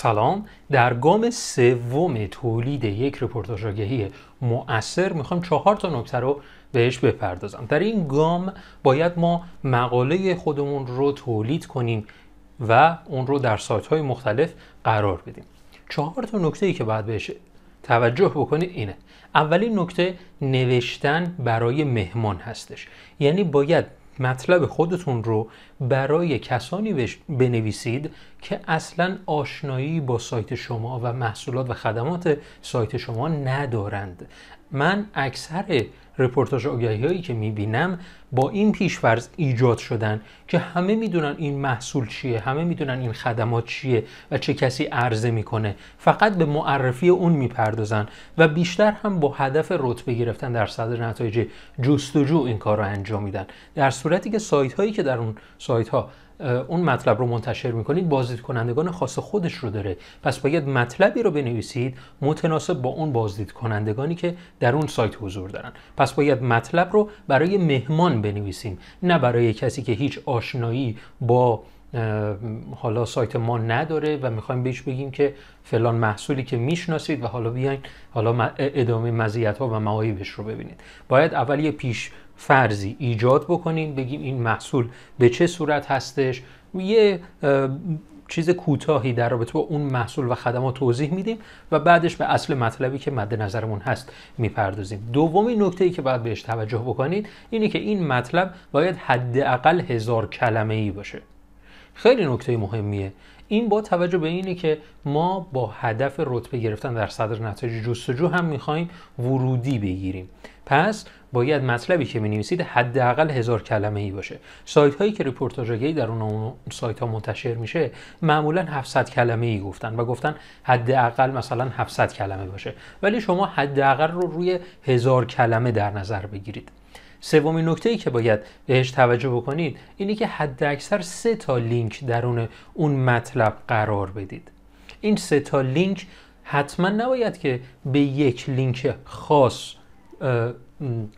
سلام. در گام سوم تولید یک رپورتاژ آگهی مؤثر می‌خوام چهار تا نکته رو بهش بپردازم. در این گام باید ما مقاله خودمون رو تولید کنیم و اون رو در سایت های مختلف قرار بدیم. چهار تا نکته ای که باید بهش توجه بکنید اینه. اولین نکته نوشتن برای مهمان هستش. یعنی باید مطلب خودتون رو برای کسانی بنویسید که اصلا آشنایی با سایت شما و محصولات و خدمات سایت شما ندارند. من اکثر رپورتاج آگهی هایی که می‌بینم با این پیشفرض ایجاد شدن که همه می‌دونن این محصول چیه همه می‌دونن این خدمات چیه و چه کسی عرضه می‌کنه. فقط به معرفی اون می‌پردازن و بیشتر هم با هدف رتبه گرفتن در صدر نتایج جستجو این کار رو انجام میدن. در صورتی که سایت هایی که در اون سایت ها اون مطلب رو منتشر می‌کنید بازدید کنندگان خاص خودش رو داره. پس باید مطلبی رو بنویسید متناسب با اون بازدید کنندگانی که در اون سایت حضور دارن. پس باید مطلب رو برای مهمان بنویسیم نه برای کسی که هیچ آشنایی با حالا سایت ما نداره و می‌خوایم بهش بگیم که فلان محصولی که می‌شناسید و حالا بیاین حالا ادامه مزیت ها و معایبش رو ببینید. باید اول یه پیش فرضی ایجاد بکنیم بگیم این محصول به چه صورت هستش. یه چیز کوتاهی در رابطه با اون محصول و خدمات توضیح میدیم و بعدش به اصل مطلبی که مد نظرمون هست می‌پردازیم. دومین نکته ای که باید بهش توجه بکنید اینه که این مطلب باید حداقل هزار کلمه ای باشه. خیلی نکته مهمیه. این با توجه به اینه که ما با هدف رتبه گرفتن در صدر نتایج جستجو هم می‌خوایم ورودی بگیریم. پس باید مطلبی که می نویسید حداقل هزار کلمه ای باشه. سایت هایی که رپورتاج در اون سایت ها منتشر میشه معمولا 700 کلمه ای گفتن و گفتن حداقل مثلا 700 کلمه باشه. ولی شما حداقل رو روی هزار کلمه در نظر بگیرید. سومین نکته ای که باید بهش توجه بکنید اینه که حد اکثر سه تا لینک درون اون مطلب قرار بدید. این سه تا لینک حتما نباید که به یک لینک خاص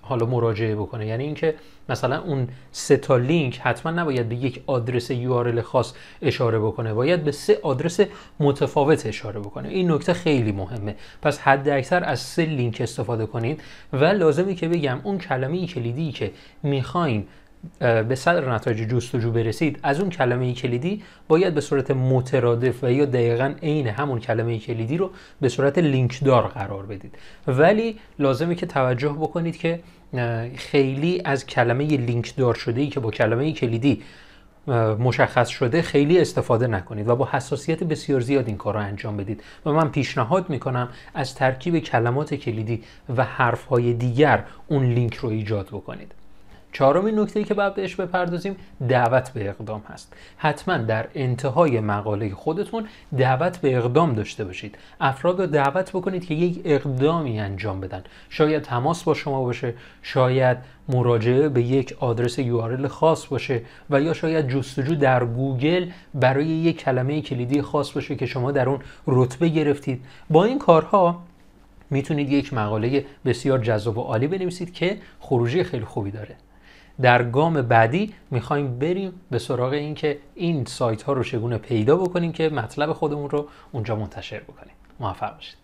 حالا مراجعه بکنه. یعنی اینکه مثلا اون سه تا لینک حتما نباید به یک آدرس URL خاص اشاره بکنه باید به سه آدرس متفاوت اشاره بکنه. این نکته خیلی مهمه. پس حد اکثر از سه لینک استفاده کنید و لازمی که بگم اون کلمه کلیدی که می‌خواین به صدر نتایج جستجو برسید از اون کلمه کلیدی باید به صورت مترادف و یا دقیقا عین همون کلمه کلیدی رو به صورت لینک دار قرار بدید. ولی لازمه که توجه بکنید که خیلی از کلمه لینک دار شده ای که با کلمه کلیدی مشخص شده خیلی استفاده نکنید و با حساسیت بسیار زیاد این کار رو انجام بدید. و من پیشنهاد می‌کنم از ترکیب کلمات کلیدی و حرفهای دیگر اون لینک رو ایجاد بکنید. چهارمین نکته که باید بهش بپردازیم دعوت به اقدام هست. حتما در انتهای مقاله خودتون دعوت به اقدام داشته باشید. افراد رو دعوت بکنید که یک اقدامی انجام بدن. شاید تماس با شما باشه شاید مراجعه به یک آدرس URL خاص باشه و یا شاید جستجو در گوگل برای یک کلمه کلیدی خاص باشه که شما در اون رتبه گرفتید. با این کارها می‌تونید یک مقاله بسیار جذاب و عالی بنویسید که خروجی خیلی خوبی داره. در گام بعدی می‌خوایم بریم به سراغ اینکه این سایت ها رو چگونه پیدا بکنیم که مطلب خودمون رو اونجا منتشر بکنیم. موفق باشید.